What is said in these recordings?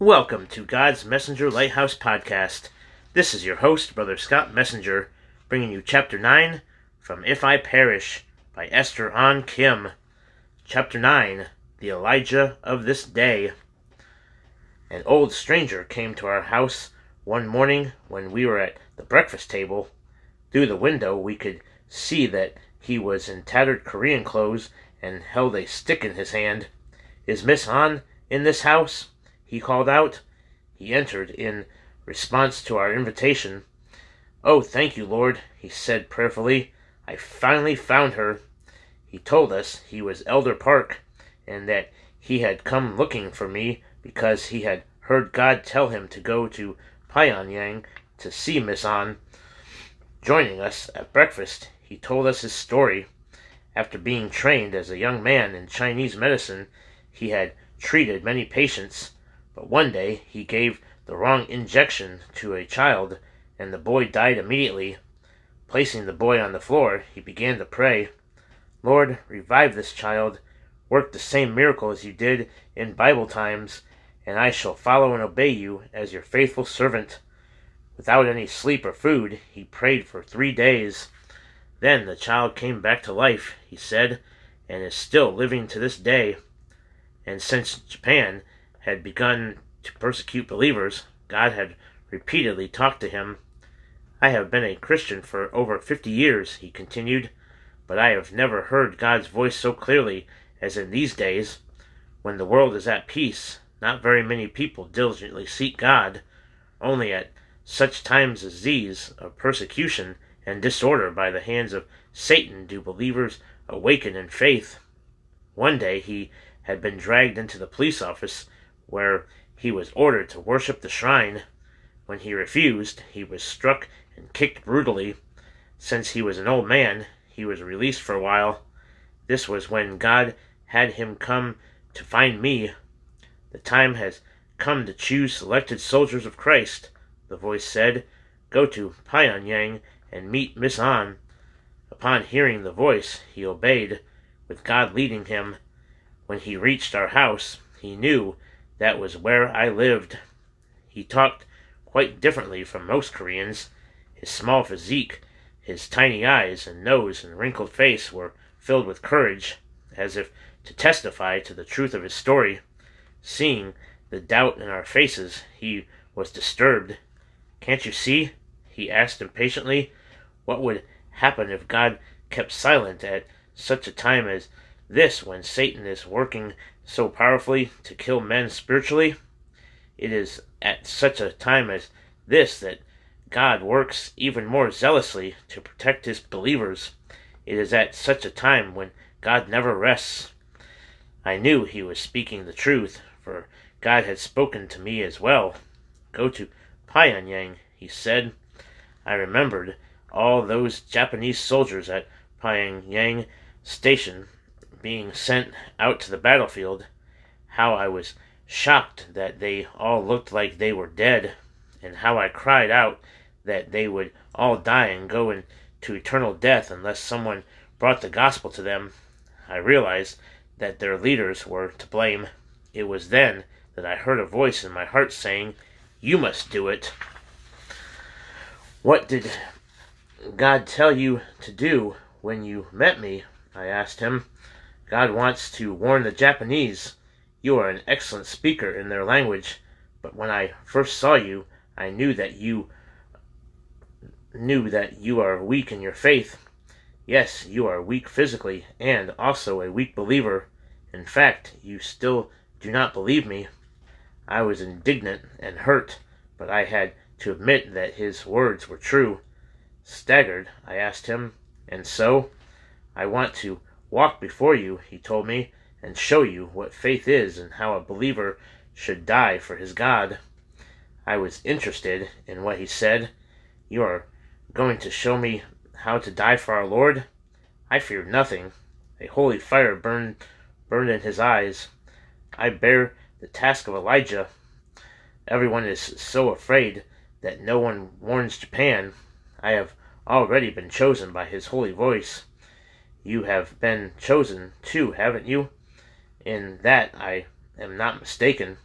Welcome to God's Messenger Lighthouse Podcast. This is your host, Brother Scott Messenger, bringing you Chapter 9 from If I Perish by Esther Ahn Kim. Chapter 9 The Elijah of This Day. An old stranger came to our house one morning when we were at the breakfast table. Through the window, we could see that he was in tattered Korean clothes and held a stick in his hand. Is Miss Ahn in this house? He called out. He entered in response to our invitation. Oh, thank you, Lord, he said prayerfully. I finally found her. He told us he was Elder Park and that he had come looking for me because he had heard God tell him to go to Pyongyang to see Miss Ahn. Joining us at breakfast, he told us his story. After being trained as a young man in Chinese medicine, he had treated many patients but one day he gave the wrong injection to a child, and the boy died immediately. Placing the boy on the floor, he began to pray, Lord, revive this child, work the same miracle as you did in Bible times, and I shall follow and obey you as your faithful servant. Without any sleep or food, he prayed for three days. Then the child came back to life, he said, and is still living to this day. And since Japan had begun to persecute believers, God had repeatedly talked to him. I have been a Christian for over fifty years, he continued, but I have never heard God's voice so clearly as in these days. When the world is at peace, not very many people diligently seek God. Only at such times as these of persecution and disorder by the hands of Satan do believers awaken in faith. One day he had been dragged into the police office where he was ordered to worship the shrine. When he refused, he was struck and kicked brutally. Since he was an old man, he was released for a while. This was when God had him come to find me. The time has come to choose selected soldiers of Christ, the voice said. Go to Pyongyang and meet Miss Ahn. Upon hearing the voice, he obeyed, with God leading him. When he reached our house, he knew that was where I lived. He talked quite differently from most Koreans. His small physique, his tiny eyes and nose and wrinkled face were filled with courage, as if to testify to the truth of his story. Seeing the doubt in our faces, he was disturbed. Can't you see? he asked impatiently. What would happen if God kept silent at such a time as this when Satan is working so powerfully to kill men spiritually. It is at such a time as this that God works even more zealously to protect his believers. It is at such a time when God never rests. I knew he was speaking the truth, for God had spoken to me as well. Go to Pyongyang, he said. I remembered all those Japanese soldiers at Pyongyang Station being sent out to the battlefield, how I was shocked that they all looked like they were dead, and how I cried out that they would all die and go into eternal death unless someone brought the gospel to them. I realized that their leaders were to blame. It was then that I heard a voice in my heart saying, You must do it. What did God tell you to do when you met me? I asked him. God wants to warn the Japanese. You are an excellent speaker in their language, but when I first saw you, I knew that you knew that you are weak in your faith. Yes, you are weak physically and also a weak believer. In fact, you still do not believe me. I was indignant and hurt, but I had to admit that his words were true. Staggered, I asked him, And so? I want to walk before you, he told me, and show you what faith is and how a believer should die for his God. I was interested in what he said. You are going to show me how to die for our Lord? I feared nothing. A holy fire burned burned in his eyes. I bear the task of Elijah. Everyone is so afraid that no one warns Japan. I have already been chosen by his holy voice. You have been chosen too, haven't you? In that I am not mistaken.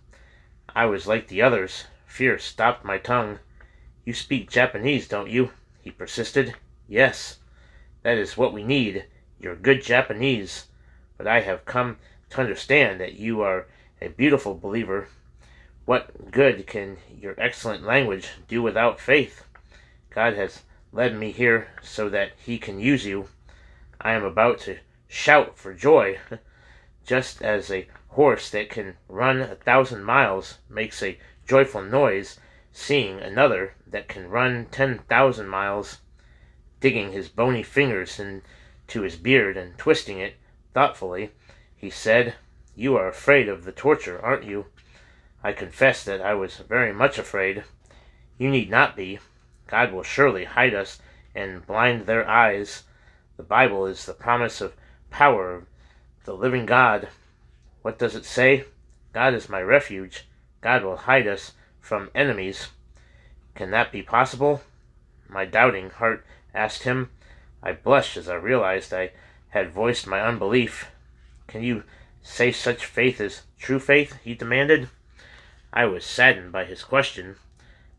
I was like the others. Fear stopped my tongue. You speak Japanese, don't you? he persisted. Yes. That is what we need, your good Japanese. But I have come to understand that you are a beautiful believer. What good can your excellent language do without faith? God has led me here so that he can use you. I am about to shout for joy, just as a horse that can run a thousand miles makes a joyful noise, seeing another that can run ten thousand miles, digging his bony fingers into his beard and twisting it thoughtfully, he said, You are afraid of the torture, aren't you? I confess that I was very much afraid. You need not be. God will surely hide us and blind their eyes. The Bible is the promise of power of the living God. What does it say? God is my refuge. God will hide us from enemies. Can that be possible? My doubting heart asked him. I blushed as I realized I had voiced my unbelief. Can you say such faith is true faith? he demanded. I was saddened by his question.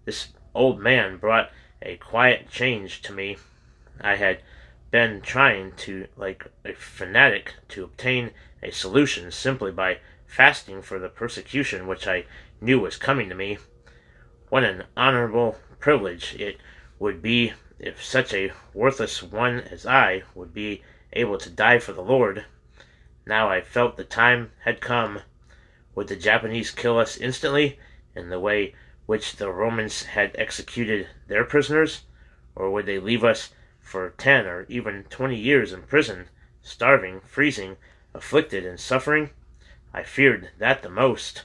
This old man brought a quiet change to me. I had been trying to, like a fanatic, to obtain a solution simply by fasting for the persecution which I knew was coming to me. What an honorable privilege it would be if such a worthless one as I would be able to die for the Lord. Now I felt the time had come. Would the Japanese kill us instantly in the way which the Romans had executed their prisoners, or would they leave us for ten or even twenty years in prison, starving, freezing, afflicted, and suffering? I feared that the most.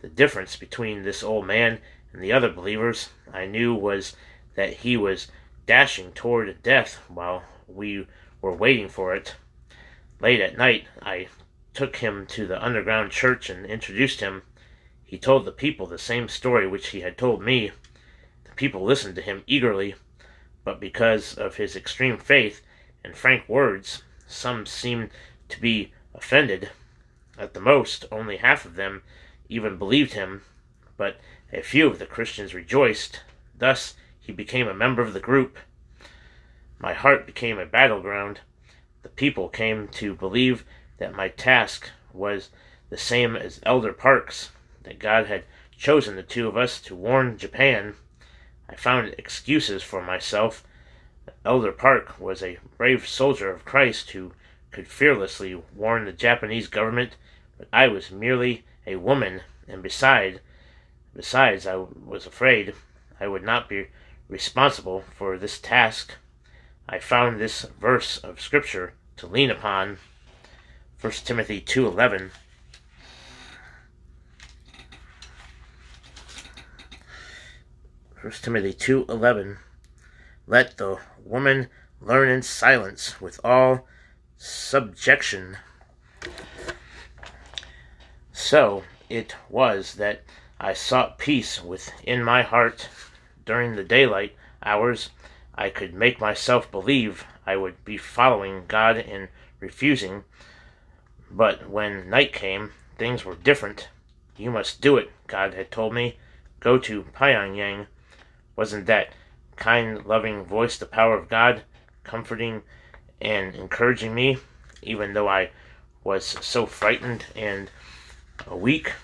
The difference between this old man and the other believers I knew was that he was dashing toward death while we were waiting for it. Late at night, I took him to the underground church and introduced him. He told the people the same story which he had told me. The people listened to him eagerly, but because of his extreme faith and frank words, some seemed to be offended. At the most, only half of them even believed him, but a few of the Christians rejoiced. Thus he became a member of the group. My heart became a battleground. The people came to believe that my task was the same as Elder Park's that God had chosen the two of us to warn Japan. I found excuses for myself. Elder Park was a brave soldier of Christ who could fearlessly warn the Japanese government, but I was merely a woman, and beside, besides, I was afraid I would not be responsible for this task. I found this verse of Scripture to lean upon, 1 Timothy 2.11, 1 Timothy 2:11 Let the woman learn in silence with all subjection. So it was that I sought peace within my heart during the daylight hours. I could make myself believe I would be following God in refusing, but when night came, things were different. You must do it, God had told me. Go to Pyongyang wasn't that kind, loving voice the power of God, comforting and encouraging me, even though I was so frightened and weak?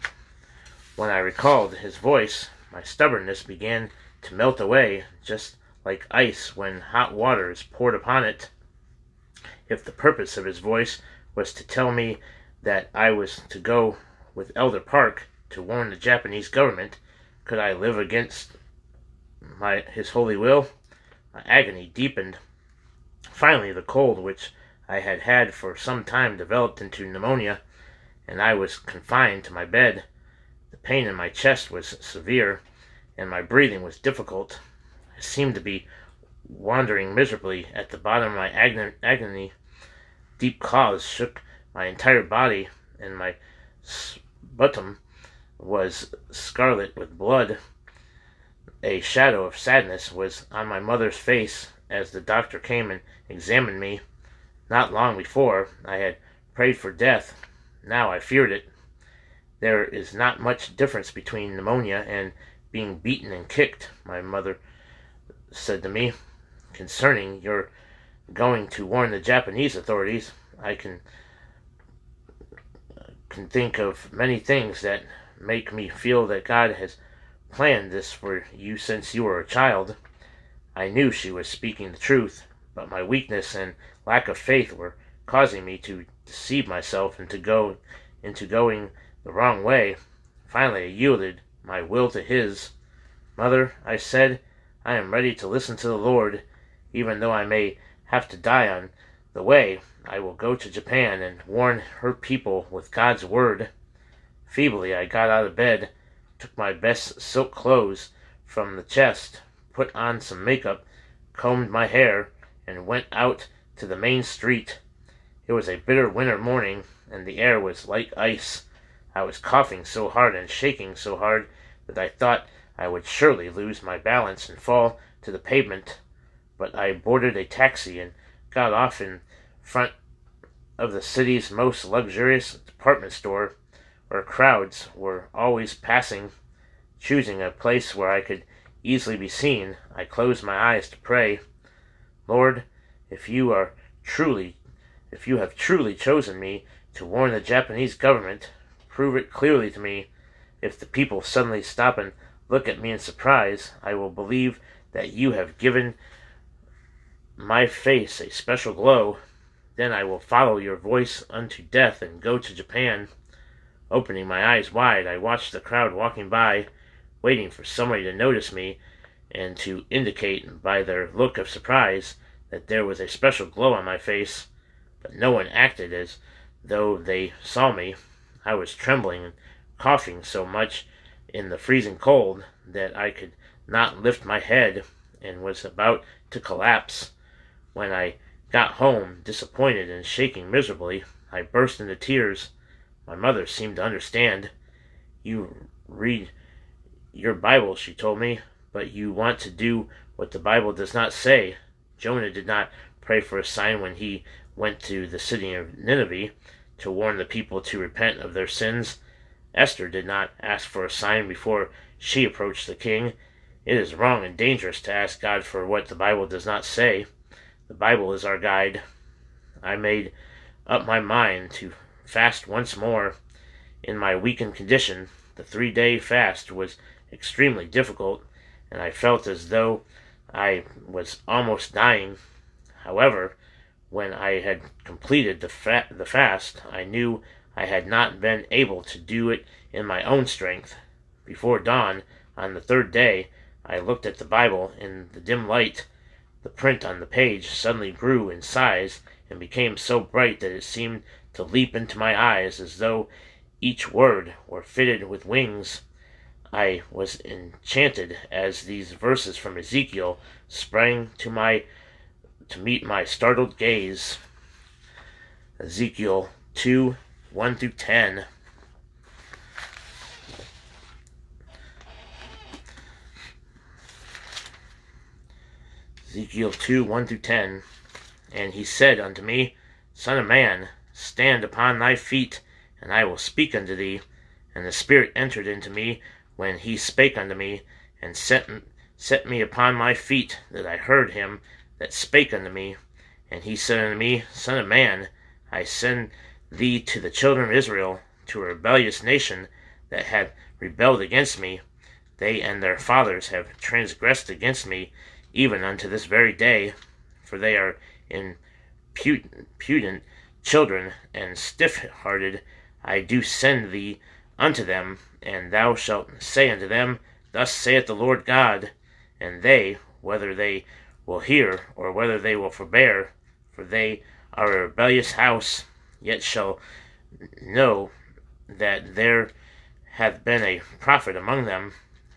When I recalled his voice, my stubbornness began to melt away, just like ice when hot water is poured upon it. If the purpose of his voice was to tell me that I was to go with Elder Park to warn the Japanese government, could I live against my his holy will, my agony deepened. Finally, the cold which I had had for some time developed into pneumonia, and I was confined to my bed. The pain in my chest was severe, and my breathing was difficult. I seemed to be wandering miserably at the bottom of my agony. Deep coughs shook my entire body, and my sputum was scarlet with blood. A shadow of sadness was on my mother's face as the doctor came and examined me. Not long before, I had prayed for death. Now I feared it. There is not much difference between pneumonia and being beaten and kicked, my mother said to me. Concerning your going to warn the Japanese authorities, I can can think of many things that make me feel that God has planned this for you since you were a child. I knew she was speaking the truth, but my weakness and lack of faith were causing me to deceive myself into go into going the wrong way. Finally I yielded my will to his. Mother, I said, I am ready to listen to the Lord, even though I may have to die on the way. I will go to Japan and warn her people with God's word. Feebly I got out of bed, took my best silk clothes from the chest, put on some makeup, combed my hair, and went out to the main street. It was a bitter winter morning, and the air was like ice. I was coughing so hard and shaking so hard that I thought I would surely lose my balance and fall to the pavement. But I boarded a taxi and got off in front of the city's most luxurious department store, where crowds were always passing. Choosing a place where I could easily be seen, I closed my eyes to pray. Lord, if you are truly, if you have truly chosen me to warn the Japanese government, prove it clearly to me. If the people suddenly stop and look at me in surprise, I will believe that you have given my face a special glow. Then I will follow your voice unto death and go to Japan. Opening my eyes wide, I watched the crowd walking by, waiting for somebody to notice me and to indicate by their look of surprise that there was a special glow on my face. But no one acted as though they saw me. I was trembling and coughing so much in the freezing cold that I could not lift my head and was about to collapse. When I got home, disappointed and shaking miserably, I burst into tears. My mother seemed to understand. You read your Bible, she told me, but you want to do what the Bible does not say. Jonah did not pray for a sign when he went to the city of Nineveh to warn the people to repent of their sins. Esther did not ask for a sign before she approached the king. It is wrong and dangerous to ask God for what the Bible does not say. The Bible is our guide. I made up my mind to fast once more. In my weakened condition, the three day fast was extremely difficult, and I felt as though I was almost dying. However, when I had completed the, fa- the fast, I knew I had not been able to do it in my own strength. Before dawn, on the third day, I looked at the Bible in the dim light the print on the page suddenly grew in size and became so bright that it seemed to leap into my eyes as though each word were fitted with wings. I was enchanted as these verses from Ezekiel sprang to my to meet my startled gaze. Ezekiel 2 1 through 10. Ezekiel 2 1 through 10. And he said unto me, Son of man, stand upon thy feet, and I will speak unto thee. And the Spirit entered into me when he spake unto me, and set, set me upon my feet, that I heard him that spake unto me. And he said unto me, Son of man, I send thee to the children of Israel, to a rebellious nation that had rebelled against me. They and their fathers have transgressed against me even unto this very day, for they are impudent children and stiff hearted. I do send thee unto them, and thou shalt say unto them, Thus saith the Lord God, and they, whether they will hear or whether they will forbear, for they are a rebellious house, yet shall know that there hath been a prophet among them.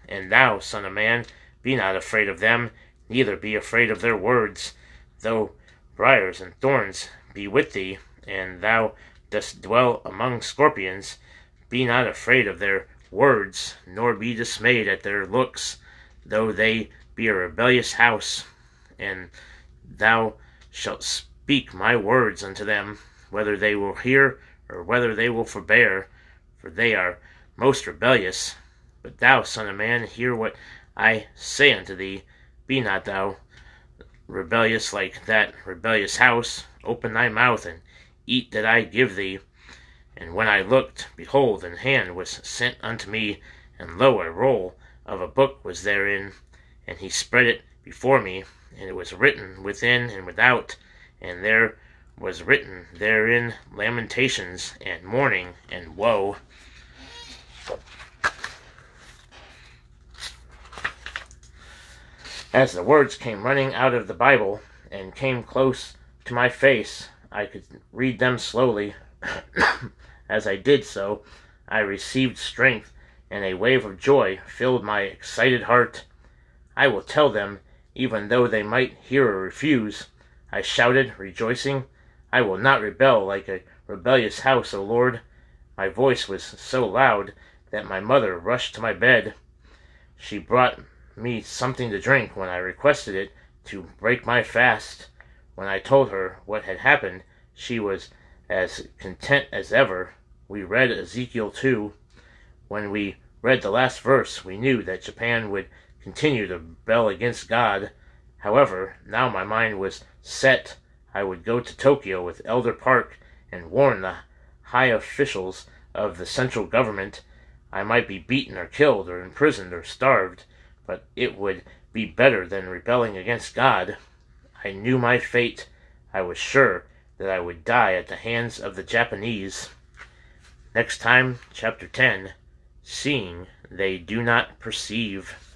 And thou, son of man, be not afraid of them, neither be afraid of their words, though briars and thorns be with thee, and thou dost dwell among scorpions, be not afraid of their words, nor be dismayed at their looks, though they be a rebellious house, and thou shalt speak my words unto them, whether they will hear or whether they will forbear. for they are most rebellious. But thou, son of man, hear what I say unto thee. Be not thou rebellious like that rebellious house. Open thy mouth and eat that I give thee. And when I looked, behold, an hand was sent unto me, and lo, a roll of a book was therein. And he spread it before me, and it was written within and without, and there was written therein lamentations, and mourning, and woe. As the words came running out of the Bible and came close to my face, I could read them slowly. As I did so, I received strength, and a wave of joy filled my excited heart. I will tell them, even though they might hear or refuse. I shouted, rejoicing. I will not rebel like a rebellious house, O Lord. My voice was so loud that my mother rushed to my bed. She brought me something to drink when I requested it to break my fast. When I told her what had happened, she was as content as ever. We read Ezekiel 2. When we read the last verse, we knew that Japan would continue to rebel against God. However, now my mind was set. I would go to Tokyo with Elder Park and warn the high officials of the central government. I might be beaten or killed or imprisoned or starved but it would be better than rebelling against God. I knew my fate. I was sure that I would die at the hands of the Japanese. Next time, Chapter 10 Seeing They Do Not Perceive.